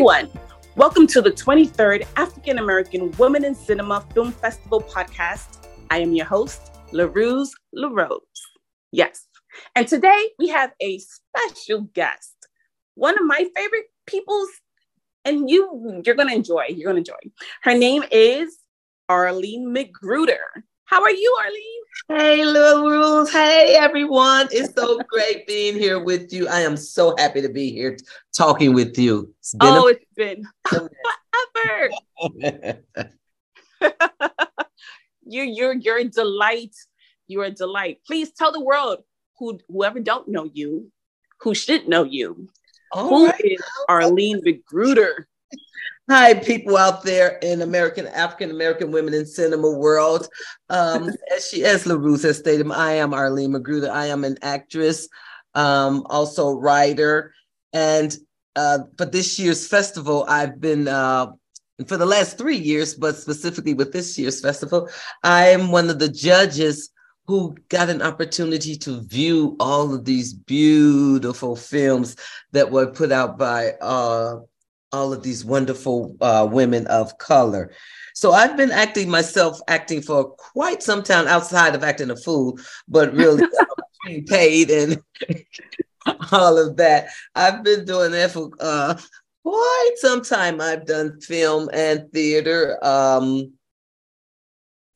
everyone. Welcome to the 23rd African American Women in Cinema Film Festival podcast. I am your host, LeRuz LaRose. Yes. And today we have a special guest, one of my favorite people's, and you, you're going to enjoy. You're going to enjoy. Her name is Arlene McGruder. How are you, Arlene? Hey, Little Rules. Hey, everyone. It's so great being here with you. I am so happy to be here talking with you. It's oh, a- it's been forever. you're, you're, you're a delight. You're a delight. Please tell the world who, whoever don't know you, who should know you. All who right. is Arlene McGruder? Hi, people out there in American, African American women in cinema world. Um, as she, as LeRuz has stated, I am Arlene McGruder. I am an actress, um, also writer, and uh, for this year's festival, I've been uh, for the last three years, but specifically with this year's festival, I am one of the judges who got an opportunity to view all of these beautiful films that were put out by uh, all of these wonderful uh, women of color. So I've been acting myself, acting for quite some time outside of acting a fool, but really being paid and all of that. I've been doing that for uh, quite some time. I've done film and theater. Um,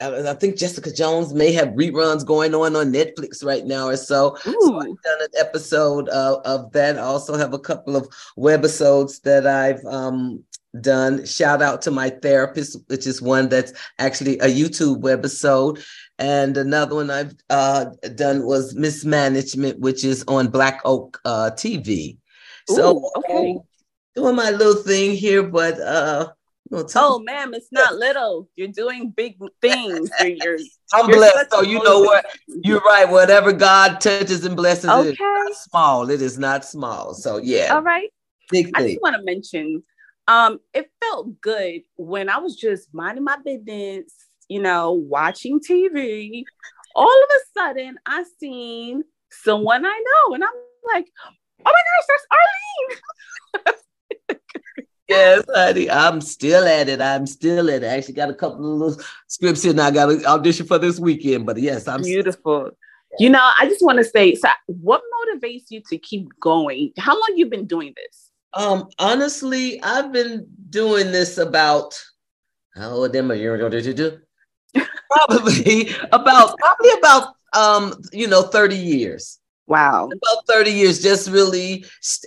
I think Jessica Jones may have reruns going on on Netflix right now or so. so I've done an episode of, of that. I also have a couple of webisodes that I've um, done. Shout out to my therapist, which is one that's actually a YouTube webisode. And another one I've uh, done was Mismanagement, which is on Black Oak uh, TV. Ooh, so okay. doing my little thing here, but uh, oh, ma'am, it's not little. You're doing big things. You're, you're I'm you're blessed. So you know what? You're right. Whatever God touches and blesses okay. it is not small. It is not small. So yeah. All right. Big I just want to mention, um, it felt good when I was just minding my business, you know, watching TV. All of a sudden, I seen someone I know, and I'm like, "Oh my gosh, that's Arlene!" Yes, honey. I'm still at it. I'm still at it. I actually got a couple of little scripts here now. I got an audition for this weekend. But yes, I'm beautiful. You know, I just want to say, so what motivates you to keep going? How long you been doing this? Um, honestly, I've been doing this about how old am I? Probably about probably about um, you know, 30 years. Wow. About 30 years, just really,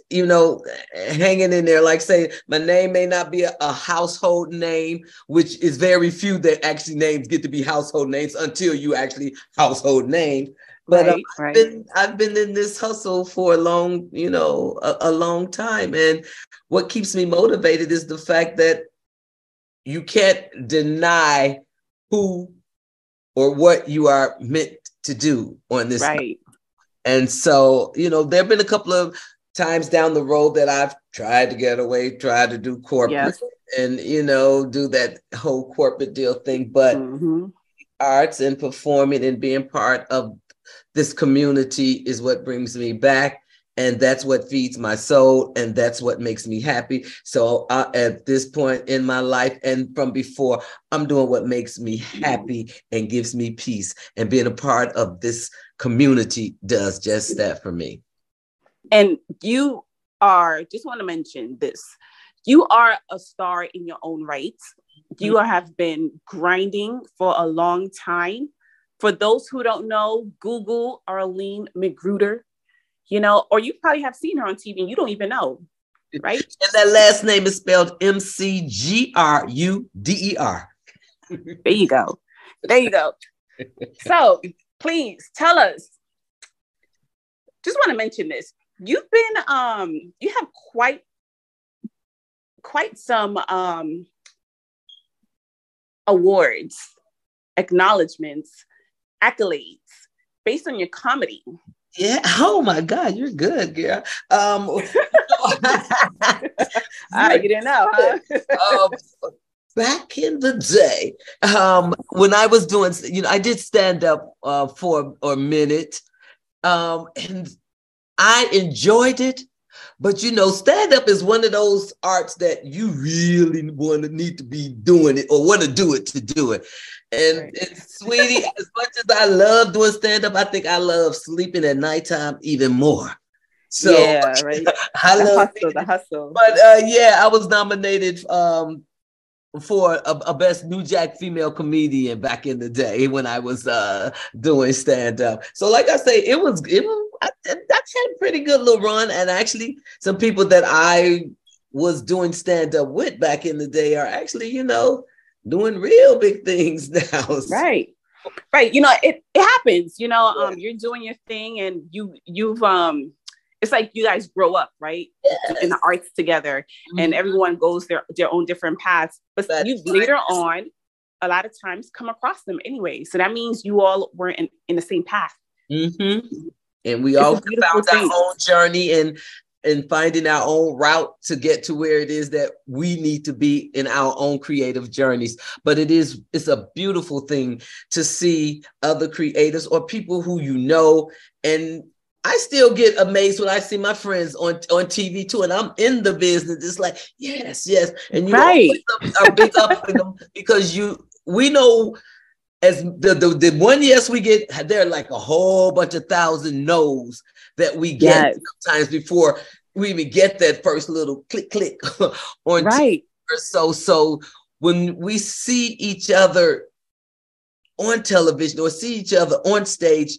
you know, hanging in there. Like say, my name may not be a, a, household name, which is very few that actually names get to be household names until you actually household name. But right, um, I've, right. been, I've been in this hustle for a long, you know, a, a long time. And what keeps me motivated is the fact that you can't deny who or what you are meant to do on this right and so, you know, there have been a couple of times down the road that I've tried to get away, tried to do corporate and, you know, do that whole corporate deal thing. But mm-hmm. arts and performing and being part of this community is what brings me back. And that's what feeds my soul. And that's what makes me happy. So uh, at this point in my life and from before, I'm doing what makes me happy and gives me peace. And being a part of this community does just that for me. And you are, just want to mention this you are a star in your own right. You mm-hmm. have been grinding for a long time. For those who don't know, Google Arlene McGruder, you know, or you probably have seen her on TV and you don't even know, right? And that last name is spelled M C G R U D E R. There you go. There you go. So please tell us. Just want to mention this. You've been um you have quite quite some um awards, acknowledgments, accolades based on your comedy. Yeah. Oh my God, you're good, girl. Um, I didn't know, huh? um, back in the day, um, when I was doing, you know, I did stand up uh, for a minute, um, and I enjoyed it, But you know, stand up is one of those arts that you really want to need to be doing it or want to do it to do it. And, right. and sweetie, as much as I love doing stand up, I think I love sleeping at nighttime even more. So yeah, right. I the love hustle, the hustle. But uh, yeah, I was nominated um, for a, a, best new jack female comedian back in the day when I was uh, doing stand up. So like I say, it was it was I, had a pretty good little run, and actually some people that I was doing stand up with back in the day are actually you know doing real big things now. Right. Right. You know, it, it happens, you know, um, you're doing your thing and you you've um it's like you guys grow up, right? Yes. In the arts together, mm-hmm. and everyone goes their their own different paths. But That's you later on, a lot of times come across them anyway. So that means you all were in, in the same path. Mm-hmm. And we it's all found our own journey and and finding our own route to get to where it is that we need to be in our own creative journeys but it is it's a beautiful thing to see other creators or people who you know and I still get amazed when I see my friends on, on TV too, and I'm in the business. It's like, yes, yes, and you right. are big up them because you we know as the, the the one yes we get there are like a whole bunch of thousand no's that we get yes. sometimes before we even get that first little click click on right or so so when we see each other on television or see each other on stage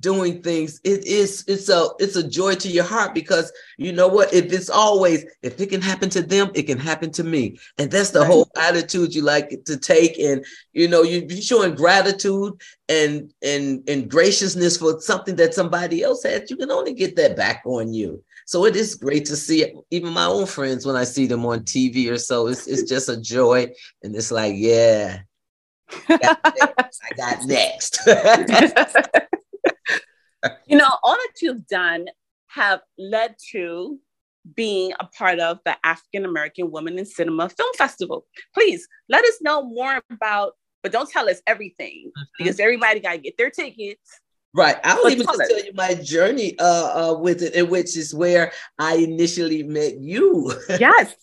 doing things it is it's a it's a joy to your heart because you know what? If it's always if it can happen to them it can happen to me. And that's the right. whole attitude you like to take. And you know you are showing gratitude and and and graciousness for something that somebody else had you can only get that back on you. So it is great to see even my own friends when i see them on tv or so. It's, it's just a joy. And it's like yeah. I got next. I got next. you know, all that you've done have led to being a part of the African American Women in Cinema Film Festival. Please let us know more about, but don't tell us everything mm-hmm. because everybody got to get their tickets. Right. I'll even tell, tell you my journey uh, uh, with it, which is where I initially met you. Yes.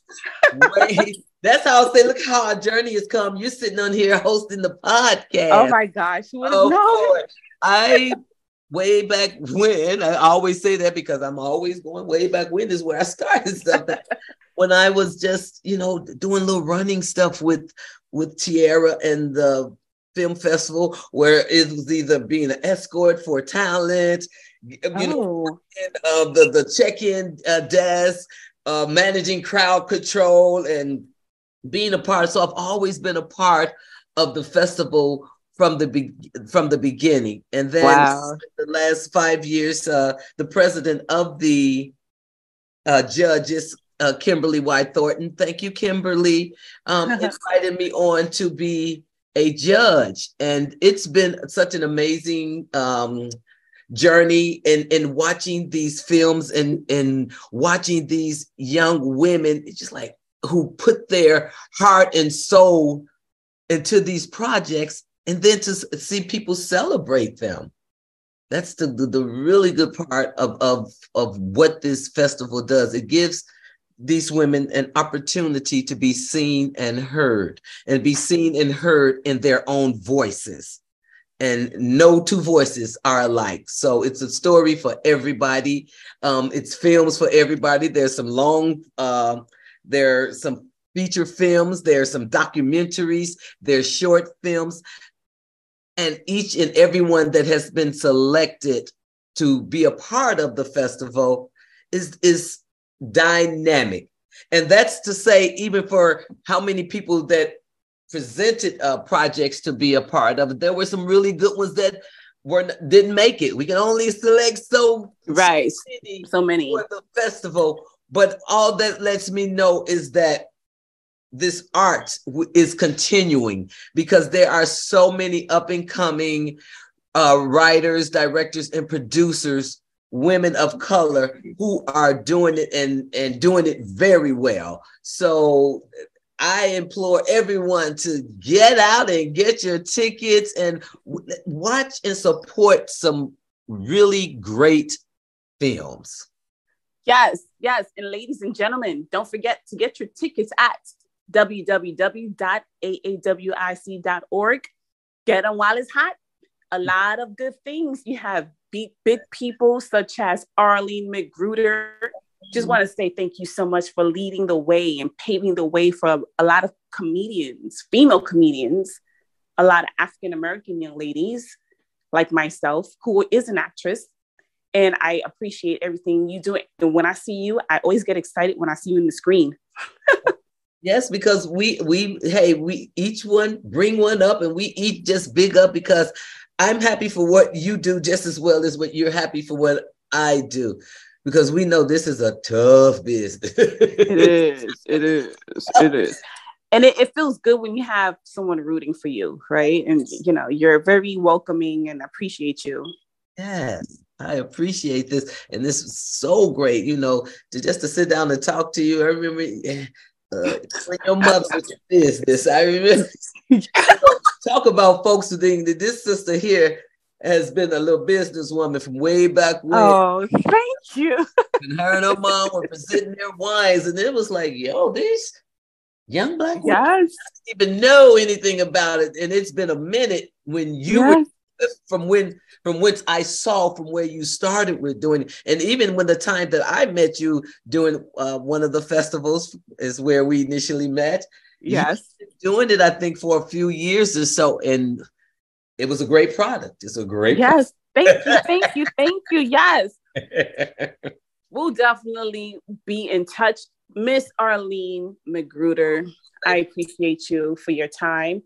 That's how I say, look how our journey has come. You're sitting on here hosting the podcast. Oh my gosh. Who would have oh, known? I way back when I always say that because I'm always going way back when is where I started stuff. when I was just, you know, doing little running stuff with with Terra and the film festival where it was either being an escort for talent, you oh. know, and, uh, the the check-in uh, desk, uh, managing crowd control, and being a part. So I've always been a part of the festival from the be- from the beginning, and then wow. the last five years, uh, the president of the uh, judges, uh, Kimberly White Thornton. Thank you, Kimberly. Um, invited me on to be a judge, and it's been such an amazing. Um, journey in in watching these films and and watching these young women it's just like who put their heart and soul into these projects and then to see people celebrate them. That's the, the, the, really good part of, of, of what this festival does. It gives these women an opportunity to be seen and heard and be seen and heard in their own voices. And no two voices are alike. So it's a story for everybody. Um, it's films for everybody. There's some long uh, are some feature films. There's some documentaries. There's short films and each and every one that has been selected to be a part of the festival is is dynamic. And that's to say even for how many people that presented uh, projects to be a part of there were some really good ones that were didn't make it. We can only select so right. so many. for the festival. But all that lets me know is that this art is continuing because there are so many up and coming uh, writers, directors, and producers, women of color who are doing it and, and doing it very well. So I implore everyone to get out and get your tickets and watch and support some really great films. Yes, yes. And ladies and gentlemen, don't forget to get your tickets at www.aawic.org. Get them while it's hot. A lot of good things. You have big, big people such as Arlene McGruder. Just want to say thank you so much for leading the way and paving the way for a lot of comedians, female comedians, a lot of African American young ladies like myself, who is an actress. And I appreciate everything you do. And when I see you, I always get excited when I see you in the screen. yes, because we we hey, we each one bring one up and we each just big up because I'm happy for what you do just as well as what you're happy for what I do. Because we know this is a tough business. it is. It is. It is and it, it, feels good when you have someone rooting for you right and you know you're very welcoming and appreciate you yes i appreciate this and this is so great you know to just to sit down and talk to you i remember eh, uh, when your mother was business i remember talk about folks who think that this sister here has been a little businesswoman from way back when. Oh, thank you. and her and her mom were presenting their wines, and it was like, yo, these young black yes. didn't even know anything about it. And it's been a minute when you yes. were from when from which I saw from where you started with doing it. And even when the time that I met you doing uh, one of the festivals is where we initially met. Yes. Doing it, I think, for a few years or so. And it was a great product. It's a great Yes. Product. Thank you. Thank you. Thank you. Yes. we'll definitely be in touch Miss Arlene McGruder, I appreciate you for your time.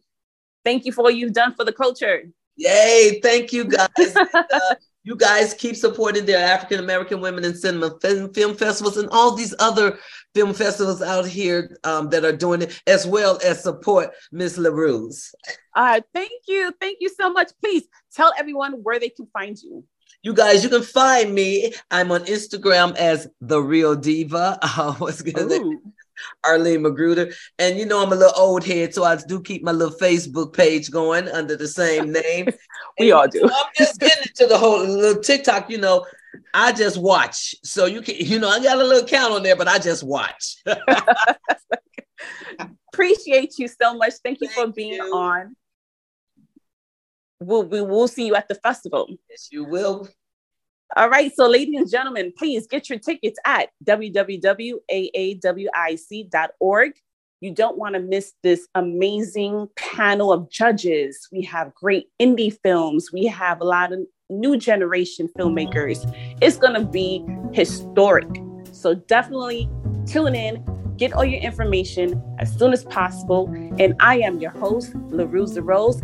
Thank you for what you've done for the culture. Yay, thank you guys. uh, you guys keep supporting their African American women in cinema film, film, festivals and all these other film festivals out here um, that are doing it, as well as support Miss LeRuz. Uh, thank you. Thank you so much. Please tell everyone where they can find you. You guys, you can find me. I'm on Instagram as the real diva. Uh, what's good? Arlene McGruder. And you know, I'm a little old head, so I do keep my little Facebook page going under the same name. we all do. I'm just getting into the whole little TikTok, you know. I just watch. So you can, you know, I got a little count on there, but I just watch. Appreciate you so much. Thank you Thank for being you. on we'll, we will see you at the festival. Yes, you will. All right. So, ladies and gentlemen, please get your tickets at www.aawic.org. You don't want to miss this amazing panel of judges. We have great indie films, we have a lot of new generation filmmakers. It's going to be historic. So, definitely tune in, get all your information as soon as possible. And I am your host, LeRuz the Rose.